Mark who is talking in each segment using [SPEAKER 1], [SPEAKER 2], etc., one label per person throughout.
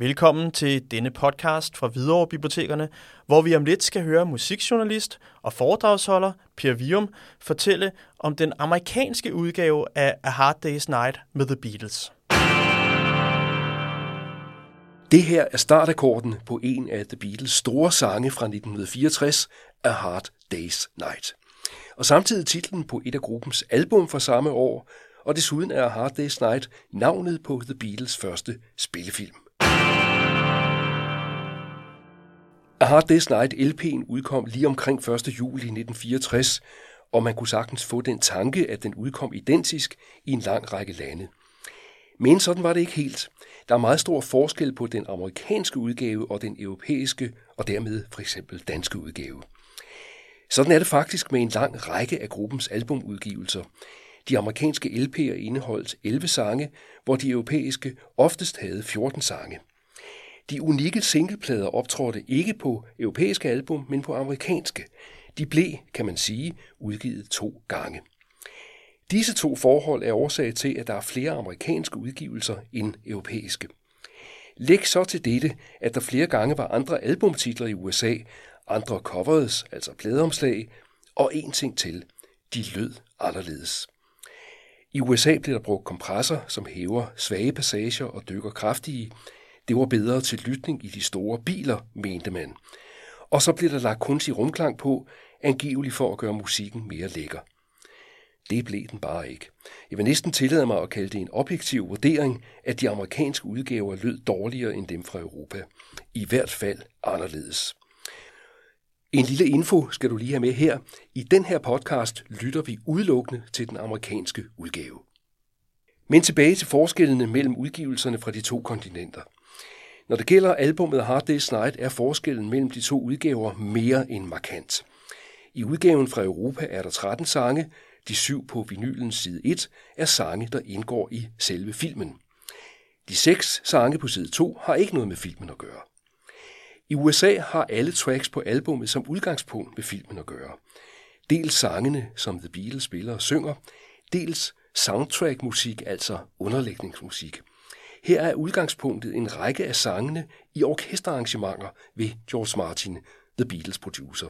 [SPEAKER 1] Velkommen til denne podcast fra Hvidovre Bibliotekerne, hvor vi om lidt skal høre musikjournalist og foredragsholder Per Vium fortælle om den amerikanske udgave af A Hard Day's Night med The Beatles.
[SPEAKER 2] Det her er startakkorden på en af The Beatles store sange fra 1964, A Hard Day's Night. Og samtidig titlen på et af gruppens album fra samme år, og desuden er A Hard Day's Night navnet på The Beatles første spillefilm. A Hard Day's Night LP'en udkom lige omkring 1. juli 1964, og man kunne sagtens få den tanke, at den udkom identisk i en lang række lande. Men sådan var det ikke helt. Der er meget stor forskel på den amerikanske udgave og den europæiske, og dermed for eksempel danske udgave. Sådan er det faktisk med en lang række af gruppens albumudgivelser. De amerikanske LP'er indeholdt 11 sange, hvor de europæiske oftest havde 14 sange. De unikke singleplader optrådte ikke på europæiske album, men på amerikanske. De blev, kan man sige, udgivet to gange. Disse to forhold er årsag til, at der er flere amerikanske udgivelser end europæiske. Læg så til dette, at der flere gange var andre albumtitler i USA, andre covers, altså pladeomslag, og en ting til. De lød anderledes. I USA bliver der brugt kompresser, som hæver svage passager og dykker kraftige. Det var bedre til lytning i de store biler, mente man. Og så bliver der lagt kunstig rumklang på, angiveligt for at gøre musikken mere lækker. Det blev den bare ikke. Jeg vil næsten tillade mig at kalde det en objektiv vurdering, at de amerikanske udgaver lød dårligere end dem fra Europa. I hvert fald anderledes. En lille info skal du lige have med her. I den her podcast lytter vi udelukkende til den amerikanske udgave. Men tilbage til forskellene mellem udgivelserne fra de to kontinenter. Når det gælder albumet Hard Day's Night, er forskellen mellem de to udgaver mere end markant. I udgaven fra Europa er der 13 sange, de syv på vinylens side 1 er sange, der indgår i selve filmen. De seks sange på side 2 har ikke noget med filmen at gøre. I USA har alle tracks på albummet som udgangspunkt med filmen at gøre. Dels sangene, som The Beatles spiller og synger, dels soundtrack-musik, altså underlægningsmusik. Her er udgangspunktet en række af sangene i orkesterarrangementer ved George Martin, The Beatles producer.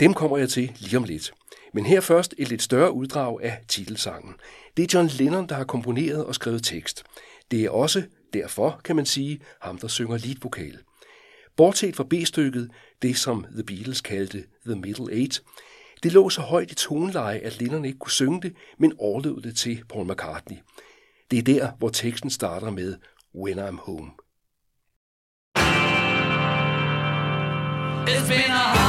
[SPEAKER 2] Dem kommer jeg til lige om lidt. Men her først et lidt større uddrag af titelsangen. Det er John Lennon, der har komponeret og skrevet tekst. Det er også derfor, kan man sige, ham, der synger leadvokal. Bortset fra B-stykket, det som The Beatles kaldte The Middle Eight, det lå så højt i toneleje, at Lennon ikke kunne synge det, men overlevede det til Paul McCartney. Det er der, hvor teksten starter med When I'm Home. It's been a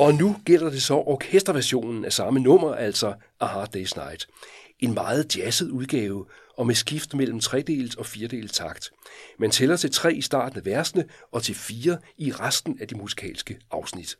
[SPEAKER 2] Og nu gælder det så orkesterversionen af samme nummer, altså A Hard Day's Night. En meget jazzet udgave, og med skift mellem tredels og firedels takt. Man tæller til tre i starten af versene, og til fire i resten af de musikalske afsnit.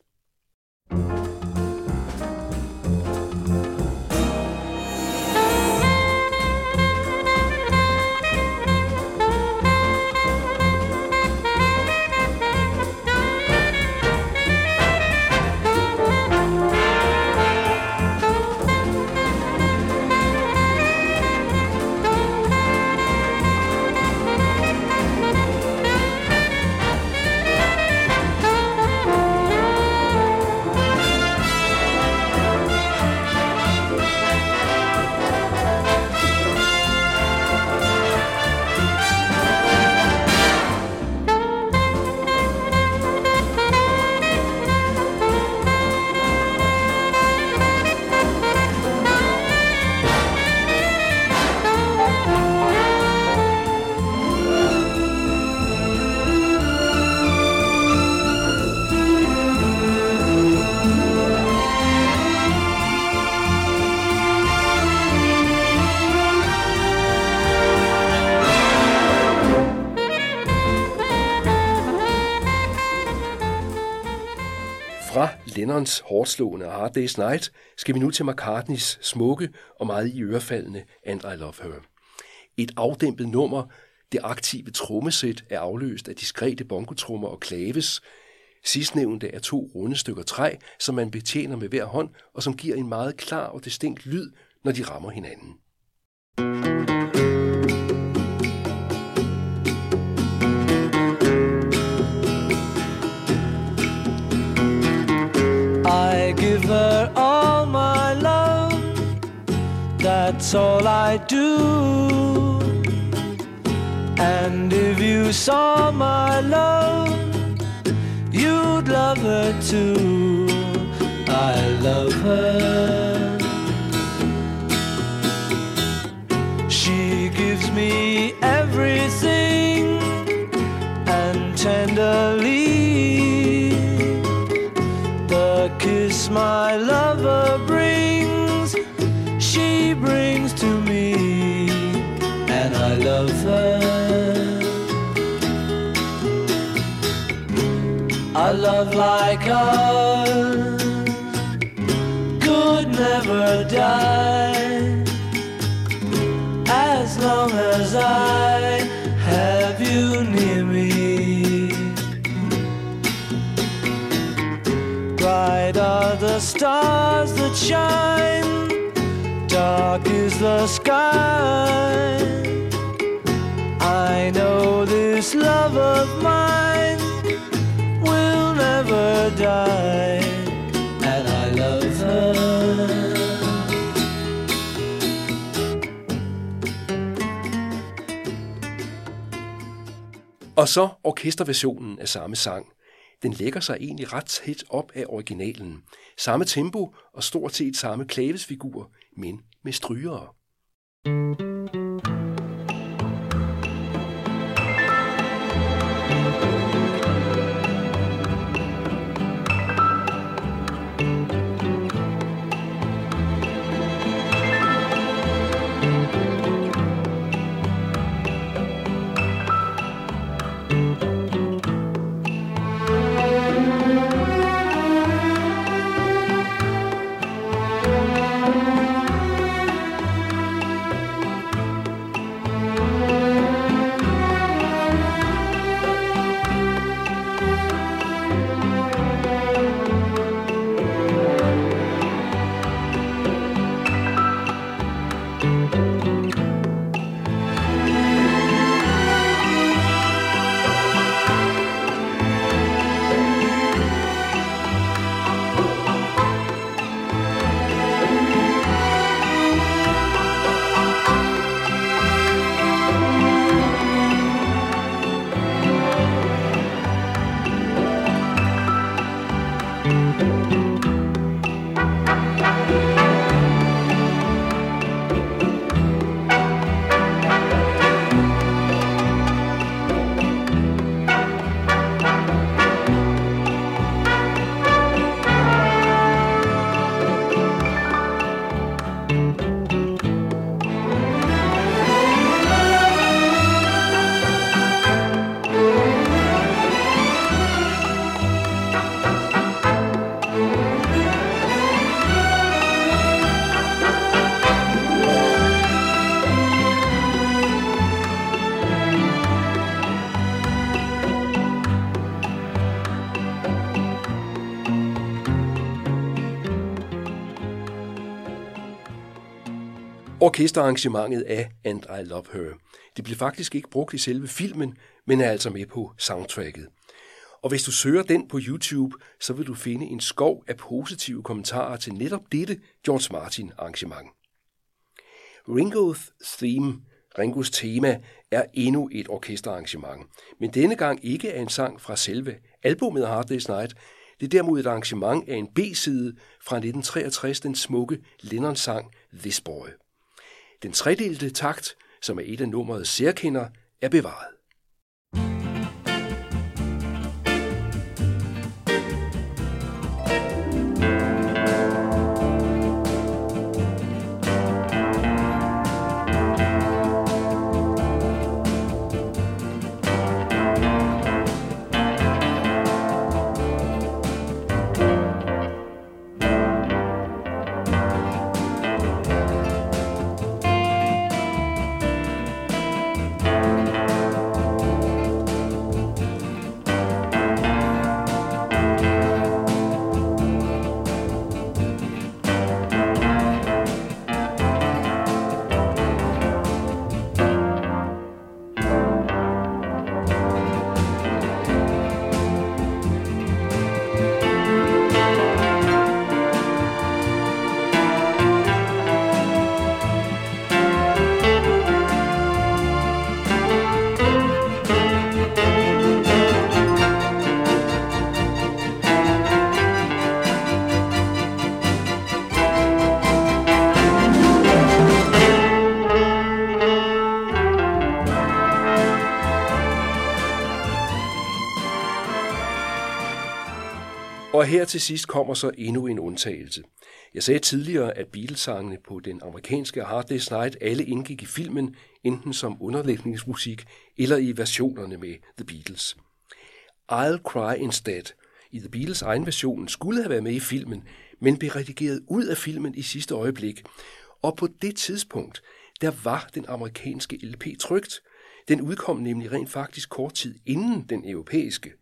[SPEAKER 2] Lennons hårdslående Hard Day's Night skal vi nu til McCartneys smukke og meget i ørefaldende And I Love Her. Et afdæmpet nummer, det aktive trommesæt er afløst af diskrete bongotrummer og klaves. Sidstnævnte er to runde stykker træ, som man betjener med hver hånd, og som giver en meget klar og distinkt lyd, når de rammer hinanden.
[SPEAKER 3] I that's all I do. And if you saw my love, you'd love her too. I love her. She gives me everything love like ours could never die as long as I have you near me. Bright are the stars that shine, dark is the sky. I know this love
[SPEAKER 2] Og så orkesterversionen af samme sang. Den lægger sig egentlig ret tæt op af originalen. Samme tempo og stort set samme klavesfigur, men med strygere. Orkesterarrangementet af And I Love Her. Det blev faktisk ikke brugt i selve filmen, men er altså med på soundtracket. Og hvis du søger den på YouTube, så vil du finde en skov af positive kommentarer til netop dette George Martin arrangement. Ringo's Theme, Ringos tema, er endnu et orkesterarrangement, men denne gang ikke af en sang fra selve albumet Hard Day's Night, det er derimod et arrangement af en B-side fra 1963, den smukke Lennon-sang This Boy. Den tredelte takt, som er et af nummerets særkender, er bevaret. Og her til sidst kommer så endnu en undtagelse. Jeg sagde tidligere, at Beatles-sangene på den amerikanske Hard Day's Night alle indgik i filmen, enten som underlægningsmusik eller i versionerne med The Beatles. I'll Cry Instead i The Beatles egen version skulle have været med i filmen, men blev redigeret ud af filmen i sidste øjeblik. Og på det tidspunkt, der var den amerikanske LP trygt. Den udkom nemlig rent faktisk kort tid inden den europæiske.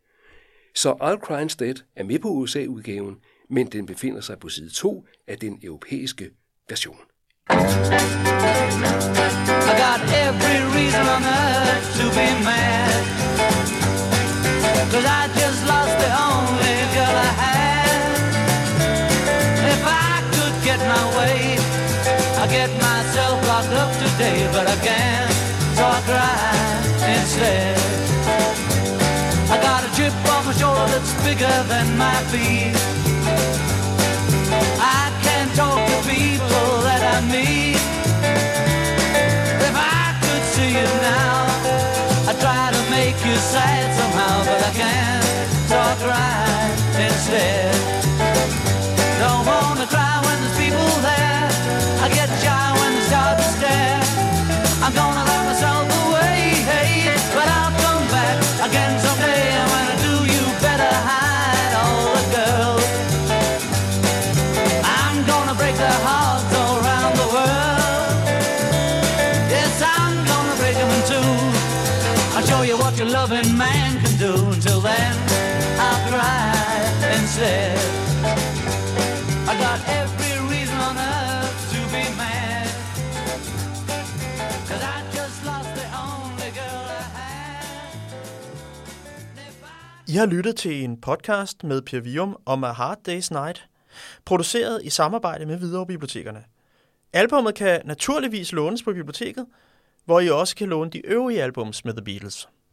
[SPEAKER 2] Så I'll Cry Instead er med på USA-udgaven, men den befinder sig på side 2 af den europæiske version.
[SPEAKER 3] I got every reason on earth to be mad. Cause I just lost the only girl I had. If I could get my way, I'd get myself locked up today, but I can't, so I cry instead. Bigger than my feet. I can't talk to people that I meet. If I could see you now, I'd try to make you sad somehow, but I can't, I cry I got every reason on earth to be mad. Cause I just lost the only girl I had.
[SPEAKER 1] I har lyttet til en podcast med Per Vium om A Hard Day's Night, produceret i samarbejde med Hvidovre Bibliotekerne. Albummet kan naturligvis lånes på biblioteket, hvor I også kan låne de øvrige albums med The Beatles.